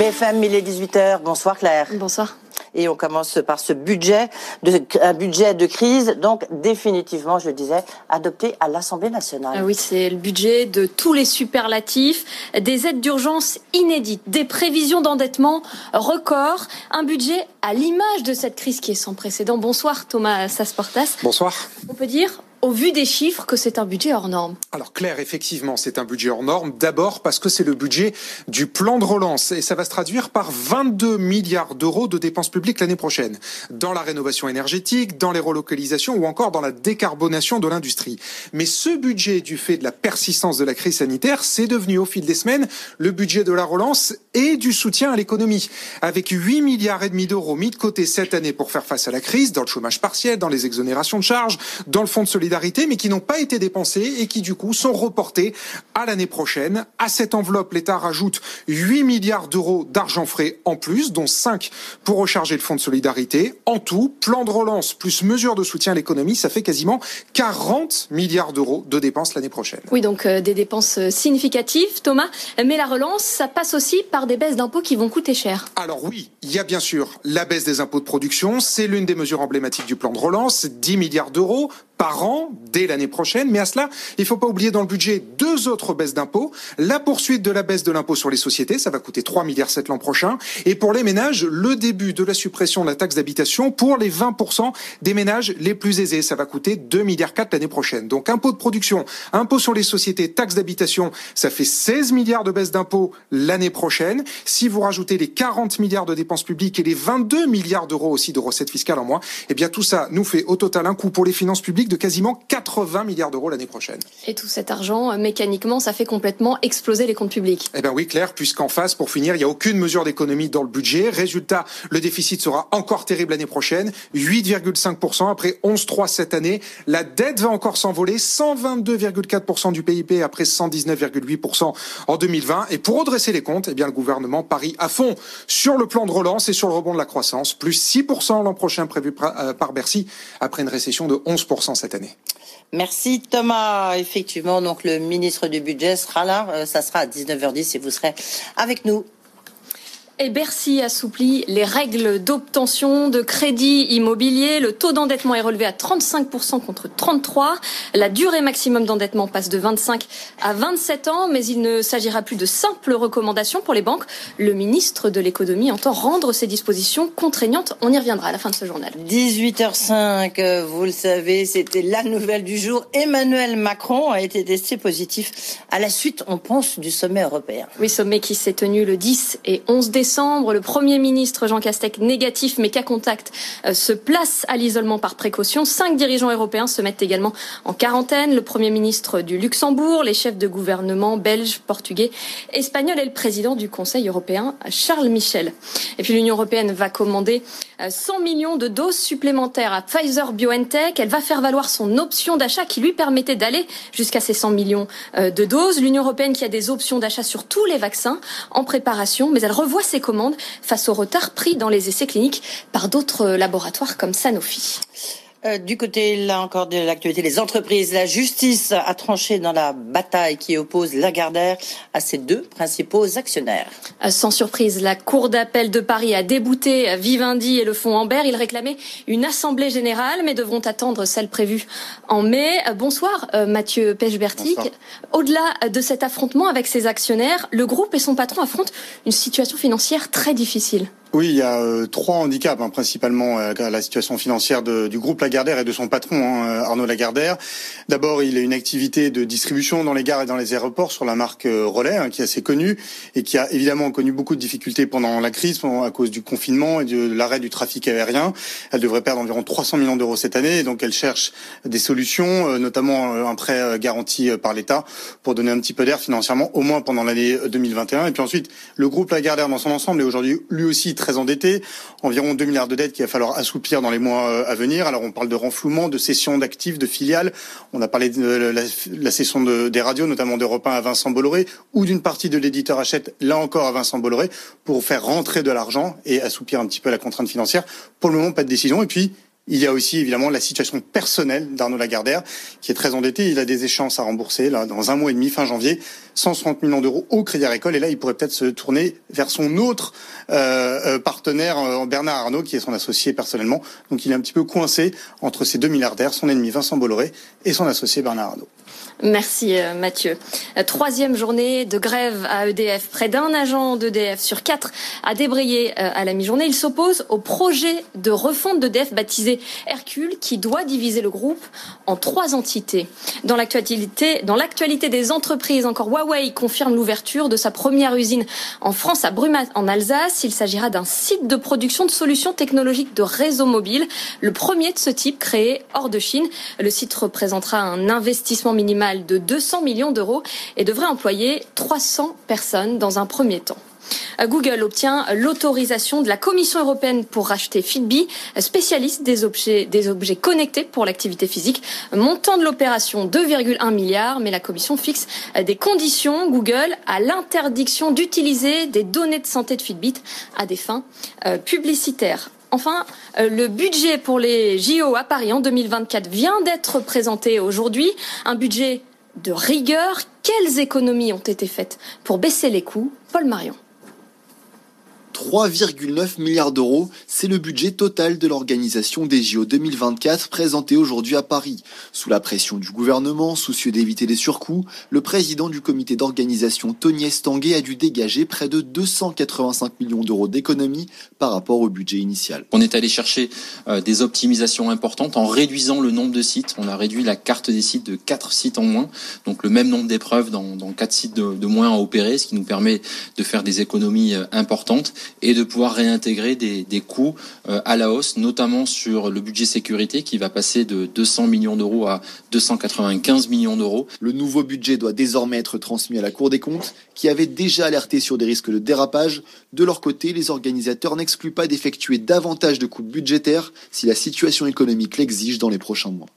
BFM, il est 18h. Bonsoir Claire. Bonsoir. Et on commence par ce budget, de, un budget de crise, donc définitivement, je le disais, adopté à l'Assemblée nationale. Ah oui, c'est le budget de tous les superlatifs, des aides d'urgence inédites, des prévisions d'endettement records, un budget à l'image de cette crise qui est sans précédent. Bonsoir Thomas Sasportas. Bonsoir. On peut dire au vu des chiffres que c'est un budget hors norme Alors Claire, effectivement, c'est un budget hors norme. D'abord parce que c'est le budget du plan de relance et ça va se traduire par 22 milliards d'euros de dépenses publiques l'année prochaine dans la rénovation énergétique, dans les relocalisations ou encore dans la décarbonation de l'industrie. Mais ce budget, du fait de la persistance de la crise sanitaire, c'est devenu au fil des semaines le budget de la relance et du soutien à l'économie, avec 8 milliards et demi d'euros mis de côté cette année pour faire face à la crise, dans le chômage partiel, dans les exonérations de charges, dans le fonds de solidarité mais qui n'ont pas été dépensés et qui du coup sont reportés à l'année prochaine. À cette enveloppe, l'État rajoute 8 milliards d'euros d'argent frais en plus, dont 5 pour recharger le fonds de solidarité. En tout, plan de relance plus mesures de soutien à l'économie, ça fait quasiment 40 milliards d'euros de dépenses l'année prochaine. Oui, donc euh, des dépenses euh, significatives, Thomas. Mais la relance, ça passe aussi par des baisses d'impôts qui vont coûter cher. Alors oui, il y a bien sûr la baisse des impôts de production. C'est l'une des mesures emblématiques du plan de relance, 10 milliards d'euros par an dès l'année prochaine. Mais à cela, il ne faut pas oublier dans le budget deux autres baisses d'impôts. La poursuite de la baisse de l'impôt sur les sociétés, ça va coûter 3 milliards 7 l'an prochain. Et pour les ménages, le début de la suppression de la taxe d'habitation pour les 20% des ménages les plus aisés. Ça va coûter 2 milliards 4 l'année prochaine. Donc impôt de production, impôt sur les sociétés, taxe d'habitation, ça fait 16 milliards de baisse d'impôts l'année prochaine. Si vous rajoutez les 40 milliards de dépenses publiques et les 22 milliards d'euros aussi de recettes fiscales en moins, eh bien tout ça nous fait au total un coût pour les finances publiques de quasiment 80 milliards d'euros l'année prochaine. Et tout cet argent, euh, mécaniquement, ça fait complètement exploser les comptes publics. Eh bien oui, Claire, puisqu'en face, pour finir, il n'y a aucune mesure d'économie dans le budget. Résultat, le déficit sera encore terrible l'année prochaine, 8,5% après 11,3 cette année. La dette va encore s'envoler, 122,4% du PIB après 119,8% en 2020. Et pour redresser les comptes, eh bien le gouvernement parie à fond sur le plan de relance et sur le rebond de la croissance, plus 6% l'an prochain prévu euh, par Bercy après une récession de 11% Merci Thomas. Effectivement, donc le ministre du Budget sera là. Euh, ça sera à 19h10 et vous serez avec nous et Bercy assouplit les règles d'obtention de crédit immobilier. Le taux d'endettement est relevé à 35% contre 33. La durée maximum d'endettement passe de 25 à 27 ans, mais il ne s'agira plus de simples recommandations pour les banques. Le ministre de l'économie entend rendre ces dispositions contraignantes. On y reviendra à la fin de ce journal. 18h05, vous le savez, c'était la nouvelle du jour. Emmanuel Macron a été testé positif à la suite, on pense, du sommet européen. Oui, sommet qui s'est tenu le 10 et 11 décembre le Premier ministre Jean Castex, négatif mais cas contact, euh, se place à l'isolement par précaution. Cinq dirigeants européens se mettent également en quarantaine. Le Premier ministre du Luxembourg, les chefs de gouvernement belges, portugais, espagnols et le président du Conseil européen, Charles Michel. Et puis l'Union européenne va commander 100 euh, millions de doses supplémentaires à Pfizer BioNTech. Elle va faire valoir son option d'achat qui lui permettait d'aller jusqu'à ces 100 millions euh, de doses. L'Union européenne qui a des options d'achat sur tous les vaccins en préparation, mais elle revoit ses commandes face au retard pris dans les essais cliniques par d'autres laboratoires comme Sanofi. Euh, du côté, là encore, de l'actualité, les entreprises, la justice a tranché dans la bataille qui oppose Lagardère à ses deux principaux actionnaires. Euh, sans surprise, la Cour d'appel de Paris a débouté Vivendi et le fonds Amber. Ils réclamaient une assemblée générale, mais devront attendre celle prévue en mai. Euh, bonsoir, Mathieu Pechbertic. Au-delà de cet affrontement avec ses actionnaires, le groupe et son patron affrontent une situation financière très difficile. Oui, il y a euh, trois handicaps, hein, principalement euh, la situation financière de, du groupe Lagardère et de son patron, hein, euh, Arnaud Lagardère. D'abord, il a une activité de distribution dans les gares et dans les aéroports sur la marque Relais, hein, qui est assez connue et qui a évidemment connu beaucoup de difficultés pendant la crise, à cause du confinement et de l'arrêt du trafic aérien. Elle devrait perdre environ 300 millions d'euros cette année, et donc elle cherche des solutions, notamment un prêt garanti par l'État, pour donner un petit peu d'air financièrement, au moins pendant l'année 2021. Et puis ensuite, le groupe Lagardère dans son ensemble est aujourd'hui lui aussi très endetté, environ 2 milliards de dettes qu'il va falloir assouplir dans les mois euh, à venir. Alors on parle de renflouement, de cession d'actifs, de filiales. On a parlé de la, la cession de, des radios, notamment d'Europe 1 à Vincent Bolloré, ou d'une partie de l'éditeur achète, là encore à Vincent Bolloré, pour faire rentrer de l'argent et assouplir un petit peu la contrainte financière. Pour le moment, pas de décision. Et puis, il y a aussi évidemment la situation personnelle d'Arnaud Lagardère, qui est très endetté. Il a des échéances à rembourser là dans un mois et demi, fin janvier, 160 millions d'euros au Crédit Agricole. Et là, il pourrait peut-être se tourner vers son autre euh, euh partenaire, euh, Bernard Arnault, qui est son associé personnellement. Donc il est un petit peu coincé entre ces deux milliardaires, son ennemi Vincent Bolloré et son associé Bernard Arnault. Merci Mathieu. Troisième journée de grève à EDF. Près d'un agent d'EDF sur quatre a débrayé à la mi-journée. Il s'oppose au projet de refonte d'EDF baptisé Hercule qui doit diviser le groupe en trois entités. Dans l'actualité, dans des entreprises, encore Huawei confirme l'ouverture de sa première usine en France à Brumat en Alsace. Il s'agira d'un site de production de solutions technologiques de réseau mobile, le premier de ce type créé hors de Chine. Le site représentera un investissement minimal de 200 millions d'euros et devrait employer 300 personnes dans un premier temps. Euh, Google obtient l'autorisation de la Commission européenne pour racheter Fitbit, spécialiste des objets, connectés pour l'activité physique. Montant de l'opération 2,1 milliards, mais la Commission fixe des conditions. Google à l'interdiction d'utiliser des données de santé de Fitbit à des fins euh, publicitaires. Enfin, euh, le budget pour les JO à Paris en 2024 vient d'être présenté aujourd'hui. Un budget de rigueur. Quelles économies ont été faites pour baisser les coûts? Paul Marion. 3,9 milliards d'euros, c'est le budget total de l'organisation des JO 2024 présenté aujourd'hui à Paris. Sous la pression du gouvernement, soucieux d'éviter les surcoûts, le président du comité d'organisation Tony Estanguet a dû dégager près de 285 millions d'euros d'économies par rapport au budget initial. On est allé chercher euh, des optimisations importantes en réduisant le nombre de sites. On a réduit la carte des sites de 4 sites en moins, donc le même nombre d'épreuves dans, dans 4 sites de, de moins à opérer, ce qui nous permet de faire des économies euh, importantes et de pouvoir réintégrer des, coûts euh, à la hausse, notamment sur le budget sécurité qui va passer de 200 millions d'euros à 295 millions d'euros. Le nouveau budget doit désormais être transmis à la Cour des comptes, qui avait déjà alerté sur des risques de dérapage. De leur côté, les organisateurs n'excluent pas d'effectuer davantage de coupes budgétaires si la situation économique l'exige dans les prochains mois.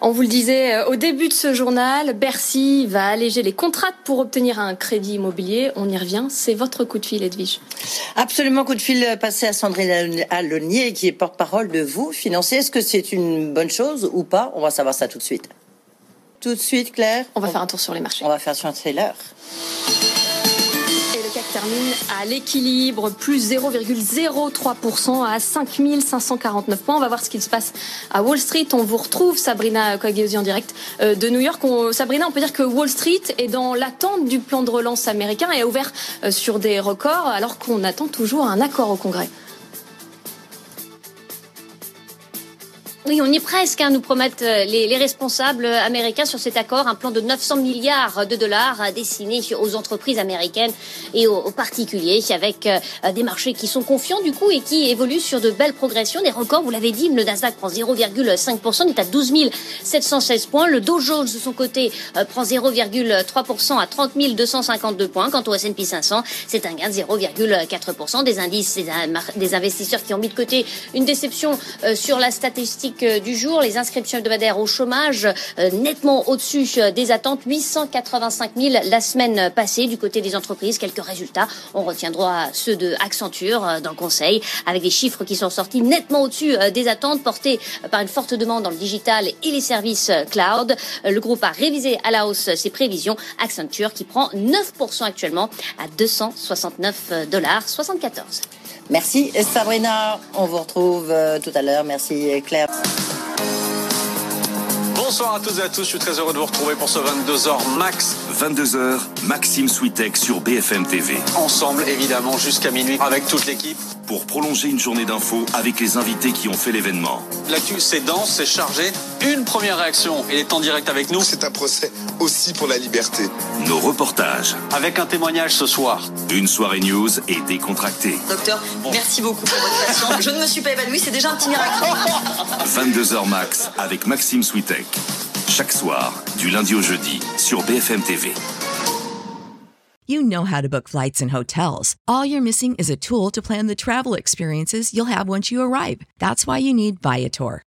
On vous le disait euh, au début de ce journal, Bercy va alléger les contrats pour obtenir un crédit immobilier. On y revient. C'est votre coup de fil, Edwige. Absolument, coup de fil passé à Sandrine Alonier, qui est porte-parole de vous, financier. Est-ce que c'est une bonne chose ou pas? On va savoir ça tout de suite. Tout de suite, Claire? On va faire un tour sur les marchés. On va faire sur l'heure termine à l'équilibre, plus 0,03% à 5549 points. On va voir ce qu'il se passe à Wall Street. On vous retrouve, Sabrina Quagliosi en direct euh, de New York. Sabrina, on peut dire que Wall Street est dans l'attente du plan de relance américain et a ouvert euh, sur des records alors qu'on attend toujours un accord au Congrès. Oui, on y est presque, hein, nous promettent euh, les, responsables américains sur cet accord, un plan de 900 milliards de dollars euh, destiné aux entreprises américaines et aux, particuliers, avec euh, des marchés qui sont confiants du coup et qui évoluent sur de belles progressions, des records, vous l'avez dit, le Nasdaq prend 0,5%, il est à 12 716 points, le Dow Jones de son côté prend 0,3% à 30 252 points, quant au S&P 500, c'est un gain de 0,4%, des indices, des investisseurs qui ont mis de côté une déception sur la statistique du jour. Les inscriptions hebdomadaires au chômage nettement au-dessus des attentes. 885 000 la semaine passée du côté des entreprises. Quelques résultats. On retiendra ceux de Accenture dans le conseil avec des chiffres qui sont sortis nettement au-dessus des attentes portées par une forte demande dans le digital et les services cloud. Le groupe a révisé à la hausse ses prévisions. Accenture qui prend 9% actuellement à 269 dollars 74. Merci Sabrina. On vous retrouve euh, tout à l'heure. Merci Claire. Bonsoir à toutes et à tous, je suis très heureux de vous retrouver pour ce 22h max. 22h, Maxime Switek sur BFM TV. Ensemble, évidemment, jusqu'à minuit avec toute l'équipe. Pour prolonger une journée d'infos avec les invités qui ont fait l'événement. L'actu, c'est dense, c'est chargé. Une première réaction, il est en direct avec nous. C'est un procès aussi pour la liberté. Nos reportages. Avec un témoignage ce soir. Une soirée news et décontractée. Docteur, merci beaucoup pour votre patience. Je ne me suis pas évanouie, c'est déjà un petit miracle. 22h max avec Maxime Switek. Chaque soir, du lundi au jeudi, sur BFM TV. You know how to book flights and hotels. All you're missing is a tool to plan the travel experiences you'll have once you arrive. That's why you need Viator.